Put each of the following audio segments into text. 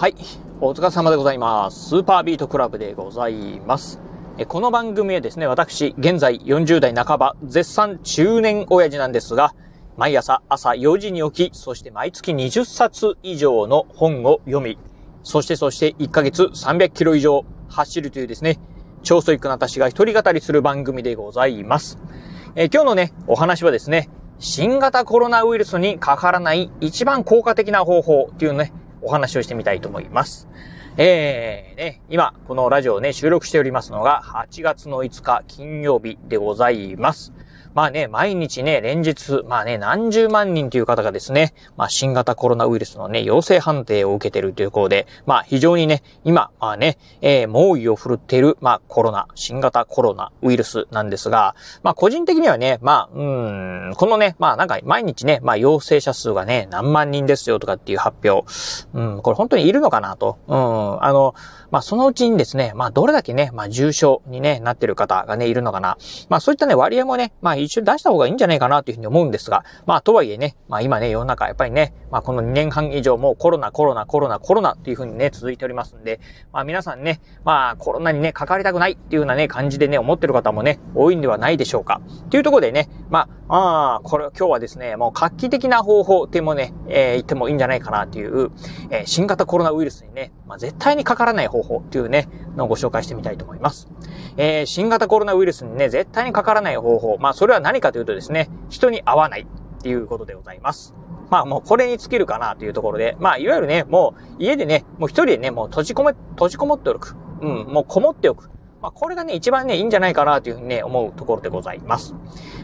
はい。お疲れ様でございます。スーパービートクラブでございます。えこの番組はですね、私、現在40代半ば、絶賛中年親父なんですが、毎朝朝4時に起き、そして毎月20冊以上の本を読み、そしてそして1ヶ月300キロ以上走るというですね、超ソイックな私が一人語りする番組でございます。え、今日のね、お話はですね、新型コロナウイルスにかからない一番効果的な方法っていうね、お話をしてみたいと思います。えー、ね、今、このラジオをね、収録しておりますのが、8月の5日金曜日でございます。まあね、毎日ね、連日、まあね、何十万人という方がですね、まあ新型コロナウイルスのね、陽性判定を受けてるということで、まあ非常にね、今、まあね、えー、猛威を振るっている、まあコロナ、新型コロナウイルスなんですが、まあ個人的にはね、まあ、うん、このね、まあなんか毎日ね、まあ陽性者数がね、何万人ですよとかっていう発表、うん、これ本当にいるのかなと、うん、あの、まあそのうちにですね、まあどれだけね、まあ重症にね、なってる方がね、いるのかな。まあそういったね、割合もね、まあまあ一緒に出した方がいいんじゃないかなというふうに思うんですが、まあとはいえね、まあ今ね、世の中やっぱりね、まあこの2年半以上もうコロナ、コロナ、コロナ、コロナっていうふうにね、続いておりますんで、まあ皆さんね、まあコロナにね、かかりたくないっていうようなね、感じでね、思ってる方もね、多いんではないでしょうか。というところでね、まあ、ああ、これ今日はですね、もう画期的な方法ってもね、えー、言ってもいいんじゃないかなっていう、えー、新型コロナウイルスにね、まあ絶対にかからない方法っていうね、のをご紹介してみたいと思います。えー、新型コロナウイルスにね、絶対にかからない方法。まあ、それは何かというとですね、人に会わないっていうことでございます。まあもうこれに尽きるかなというところで、まあいわゆるね、もう家でね、もう一人でね、もう閉じ込め、閉じこもっておく。うん、もうこもっておく。まあ、これがね、一番ね、いいんじゃないかなというふうにね、思うところでございます。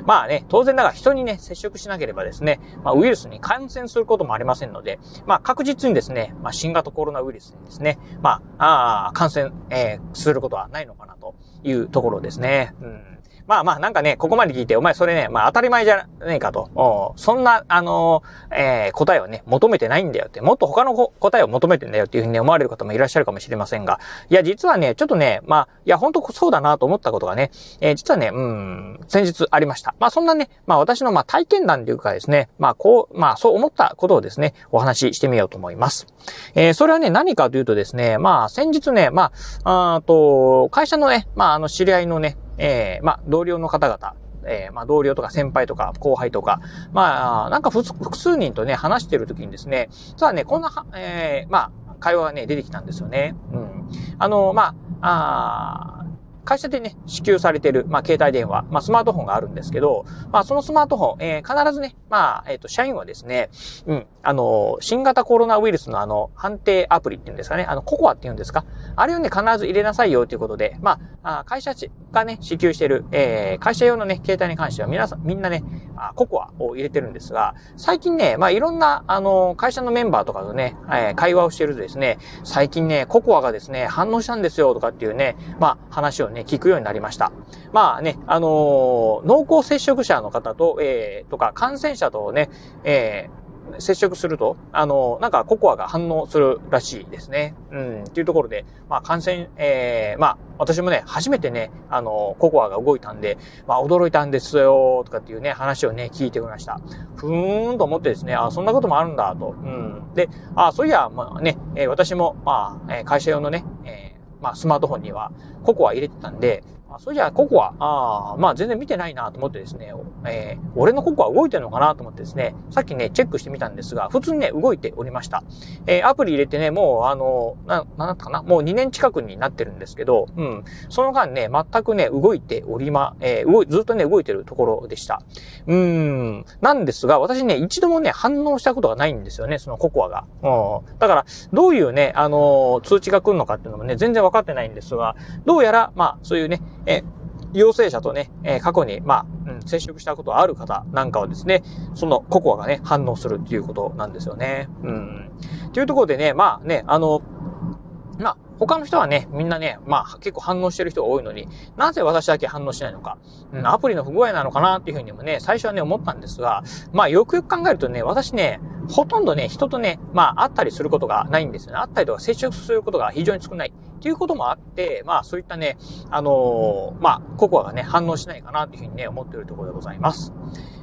まあね、当然ながら人にね、接触しなければですね、まあ、ウイルスに感染することもありませんので、まあ、確実にですね、まあ、新型コロナウイルスにですね、まあ、あ感染、えー、することはないのかなというところですね。うんまあまあなんかね、ここまで聞いて、お前それね、まあ当たり前じゃねえかと。そんな、あのー、えー、答えをね、求めてないんだよって、もっと他の答えを求めてんだよっていうふうに思われる方もいらっしゃるかもしれませんが、いや、実はね、ちょっとね、まあ、いや、本当そうだなと思ったことがね、えー、実はね、うん、先日ありました。まあそんなね、まあ私のまあ体験談というかですね、まあこう、まあそう思ったことをですね、お話ししてみようと思います。えー、それはね、何かというとですね、まあ先日ね、まあ、あと、会社のね、まああの知り合いのね、えー、まあ、同僚の方々、えー、まあ、同僚とか先輩とか後輩とか、まあ、なんか複数人とね、話してるときにですね、実はね、こんな、えー、まあ、会話がね、出てきたんですよね。うん。あの、まあ、あ会社でね、支給されてる、まあ、携帯電話、まあ、スマートフォンがあるんですけど、まあ、そのスマートフォン、えー、必ずね、まあ、えっ、ー、と、社員はですね、うん、あの、新型コロナウイルスのあの、判定アプリっていうんですかね、あの、ココアっていうんですか、あれをね、必ず入れなさいよということで、まあ、会社がね、支給してる、えー、会社用のね、携帯に関しては皆さん、みんなね、ココアを入れてるんですが、最近ね、まあ、いろんな、あの、会社のメンバーとかとね、えー、会話をしてるとですね、最近ね、ココアがですね、反応したんですよとかっていうね、まあ、話をね、聞くようになりました。まあね、あのー、濃厚接触者の方と、えー、とか、感染者とね、えー、接触すると、あの、なんかココアが反応するらしいですね。うん、っていうところで、まあ感染、えー、まあ私もね、初めてね、あの、ココアが動いたんで、まあ驚いたんですよ、とかっていうね、話をね、聞いてみました。ふーんと思ってですね、あ、そんなこともあるんだ、と。うん。で、あ、そういや、まあね、え、私も、まあ、会社用のね、えー、まあスマートフォンにはココア入れてたんで、それじゃあ、ココア、ああ、まあ全然見てないなと思ってですね、えー、俺のココア動いてるのかなと思ってですね、さっきね、チェックしてみたんですが、普通にね、動いておりました。えー、アプリ入れてね、もう、あの、な、なんだったかな、もう2年近くになってるんですけど、うん、その間ね、全くね、動いておりま、えー、動い、ずっとね、動いてるところでした。うーん、なんですが、私ね、一度もね、反応したことがないんですよね、そのココアが。うん。だから、どういうね、あの通知が来るのかっていうのもね、全然わかってないんですが、どうやら、まあ、そういうね、え陽性者とね、え、過去に、まあ、うん、接触したことある方なんかはですね、そのココアがね、反応するっていうことなんですよね。うん。というところでね、まあね、あの、まあ、他の人はね、みんなね、まあ結構反応してる人が多いのに、なぜ私だけ反応しないのか、うん、アプリの不具合なのかなっていうふうにもね、最初はね、思ったんですが、まあよくよく考えるとね、私ね、ほとんどね、人とね、まあ会ったりすることがないんですよね。会ったりとか接触することが非常に少ない。っていうこともあって、まあそういったね、あのー、まあ、ココアがね、反応しないかなというふうにね、思っているところでございます。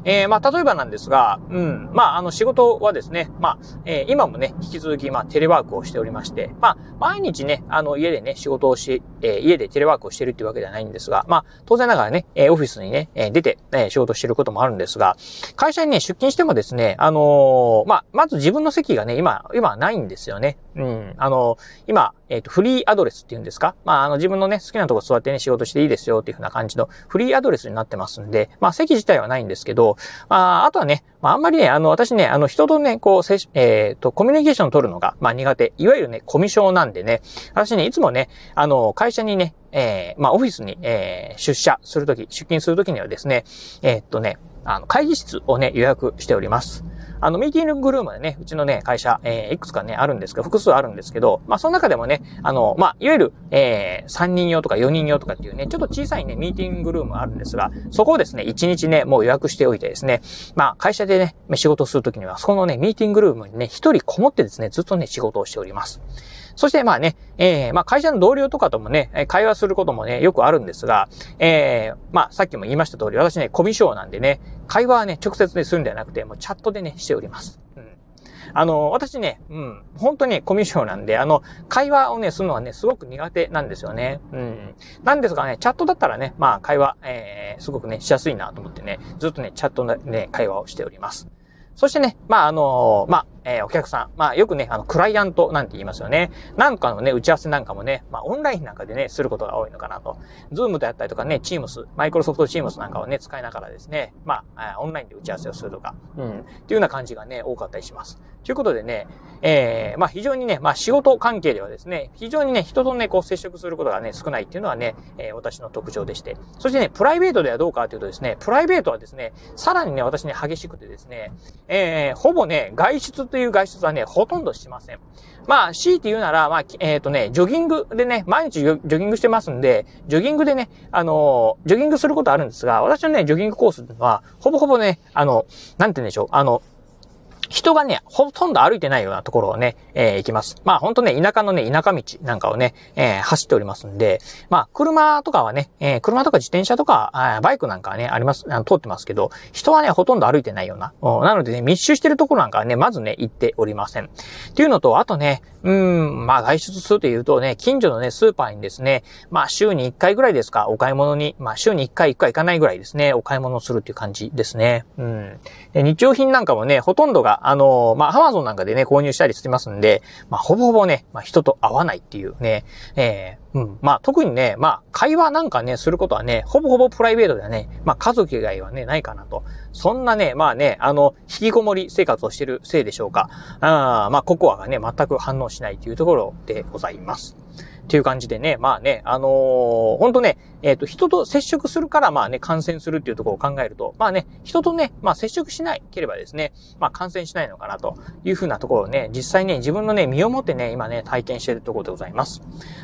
えー、まあ、例えばなんですが、うん、まあ、あの、仕事はですね、まあ、えー、今もね、引き続き、まあ、テレワークをしておりまして、まあ、毎日ね、あの、家でね、仕事をし、えー、家でテレワークをしてるっていうわけではないんですが、まあ、当然ながらね、えー、オフィスにね、えー、出て、えー、仕事してることもあるんですが、会社にね、出勤してもですね、あのー、まあ、まず自分の席がね、今、今ないんですよね。うん、あのー、今、えっ、ー、と、フリーアドレスっていうんですか？まあ、あの、自分のね、好きなとこ座ってね、仕事していいですよっていうふうな感じのフリーアドレスになってますんで、まあ、席自体はないんですけど、まあ、あとはね、まあ、あんまりね、あの、私ね、あの、人とね、こう、えっ、ー、と、コミュニケーションを取るのが、まあ、苦手。いわゆるね、コミュ障なんでね、私ね、いつもね、あの、会社にね、えー、まあ、オフィスに、えー、出社するとき、出勤するときにはですね、えー、っとね、あの、会議室をね、予約しております。あの、ミーティングルームでね、うちのね、会社、えー、いくつかね、あるんですけど、複数あるんですけど、まあ、その中でもね、あの、まあ、いわゆる、えー、3人用とか4人用とかっていうね、ちょっと小さいね、ミーティングルームあるんですが、そこをですね、1日ね、もう予約しておいてですね、まあ、会社でね、仕事するときには、そこのね、ミーティングルームにね、1人こもってですね、ずっとね、仕事をしております。そしてまあね、えー、まあ会社の同僚とかともね、会話することもね、よくあるんですが、えー、まあさっきも言いました通り、私ね、コミュ障なんでね、会話はね、直接でするんではなくて、もうチャットでね、しております。あの、私ね、うん、本当にコミュ障なんで、あの、会話をね、するのはね、すごく苦手なんですよね。うん。なんですがね、チャットだったらね、まあ、会話、えー、すごくね、しやすいなと思ってね、ずっとね、チャットでね、会話をしております。そしてね、まあ、あの、まあ、えー、お客さん。まあ、よくね、あの、クライアントなんて言いますよね。なんかのね、打ち合わせなんかもね、まあ、オンラインなんかでね、することが多いのかなと。Zoom であったりとかね、 Teams、Microsoft Teams なんかをね、使いながらですね、まあ、オンラインで打ち合わせをするとか、うん、っていうような感じがね、多かったりします。ということでね、えー、まあ、非常にね、まあ、仕事関係ではですね、非常にね、人とね、こう接触することがね、少ないっていうのはね、えー、私の特徴でして。そしてね、プライベートではどうかというとですね、プライベートはですね、さらにね、私ね、激しくてですね、えー、ほぼね、外出という外出はね、ほとんどしません。まあ、強いて言うなら、まあ、えっ、ー、とね、ジョギングでね、毎日ジョギングしてますんで、ジョギングでね、あの、ジョギングすることあるんですが、私のね、ジョギングコースっていうのは、ほぼほぼね、あの、なんて言うんでしょう、あの、人がね、ほとんど歩いてないようなところをね、えー、行きます。まあほんとね、田舎のね、田舎道なんかをね、えー、走っておりますんで、まあ車とかはね、えー、車とか自転車とか、バイクなんかはね、あります、通ってますけど、人はね、ほとんど歩いてないような。なのでね、密集してるところなんかはね、まずね、行っておりません。っていうのと、あとね、うん、まあ外出するというとね、近所のね、スーパーにですね、まあ週に1回ぐらいですか、お買い物に、まあ週に1回1回行かないぐらいですね、お買い物するっていう感じですね。うん。日用品なんかもね、ほとんどが、あの、まあマゾンなんかでね、購入したりしてますんで、まあ、ほぼほぼね、まあ、人と会わないっていうね、えー、うん。まあ、特にね、まあ、会話なんかね、することはね、ほぼほぼプライベートではね、まあ、家族以外はね、ないかなと。そんなね、まあね、あの、引きこもり生活をしてるせいでしょうか。あまあ、ココアがね、全く反応しないというところでございます。っていう感じでね、まあね、あのー、ほんとね、えっ、ー、と、人と接触するから、まあね、感染するっていうところを考えると、まあね、人とね、まあ接触しなければですね、まあ感染しないのかなというふうなところをね、実際ね、自分のね、身をもってね、今ね、体験しているところでございます。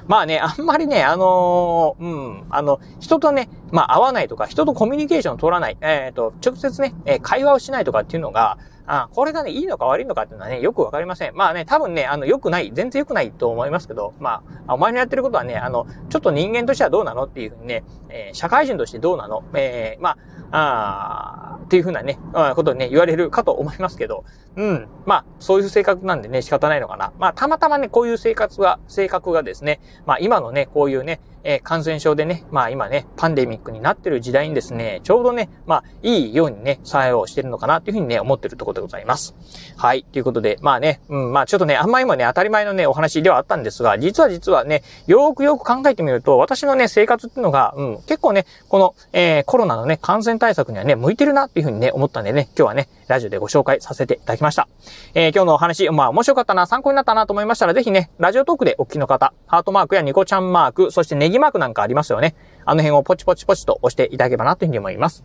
まあね、あんまりね、あのー、うん、あの、人とね、まあ会わないとか、人とコミュニケーションを取らない、えっ、ー、と、直接ね、会話をしないとかっていうのが、あこれがね、いいのか悪いのかっていうのはね、よくわかりません。まあね、多分ね、あの、良くない、全然良くないと思いますけど、まあ、お前のやってることはね、あの、ちょっと人間としてはどうなの？っていうふうにね、えー、社会人としてどうなの？えー、まあ、あっていうふうなね、ことにね、言われるかと思いますけど、うん。まあ、そういう性格なんでね、仕方ないのかな。まあ、たまたまね、こういう生活が、性格がですね、まあ、今のね、こういうね、えー、感染症でね、まあ今ね、パンデミックになってる時代にですね、ちょうどね、まあいいようにね、作用してるのかなっていうふうにね、思ってるところでございます。はい。ということで、まあね、うん、まあちょっとね、あんま今ね、当たり前のね、お話ではあったんですが、実は実はね、よーくよく考えてみると、私のね、生活っていうのが、うん、結構ね、この、えー、コロナのね、感染対策にはね、向いてるなっていうふうにね、思ったんでね、今日はね、ラジオでご紹介させていただきました。えー、今日のお話、まあ面白かったな、参考になったなと思いましたら、ぜひね、ラジオトークでお聞きの方、ハートマークやニコちゃんマーク、そしてネギマークなんかありますよね。あの辺をポチポチポチと押していただければなというふうに思います。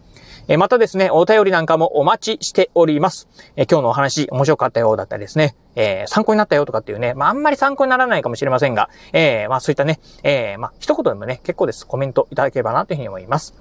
えーまたですね、お便りなんかもお待ちしております。え今日のお話面白かったようだったりですね、えー、参考になったよとかっていうね、まあ、あんまり参考にならないかもしれませんが、えー、まあ、そういったね、えー、まあ、一言でもね、結構です。コメントいただければなというふうに思います。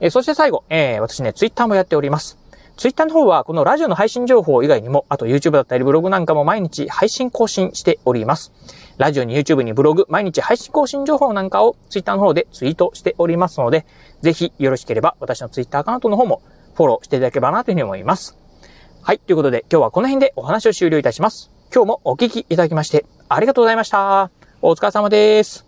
えそして最後、え私ね、ツイッターもやっております。ツイッターの方はこのラジオの配信情報以外にも、あと YouTube だったりブログなんかも毎日配信更新しております。ラジオに YouTube にブログ、毎日配信更新情報なんかをツイッターの方でツイートしておりますので、ぜひよろしければ私のツイッターアカウントの方もフォローしていただければなというふうに思います。はい。ということで今日はこの辺でお話を終了いたします。今日もお聞きいただきましてありがとうございました。お疲れ様です。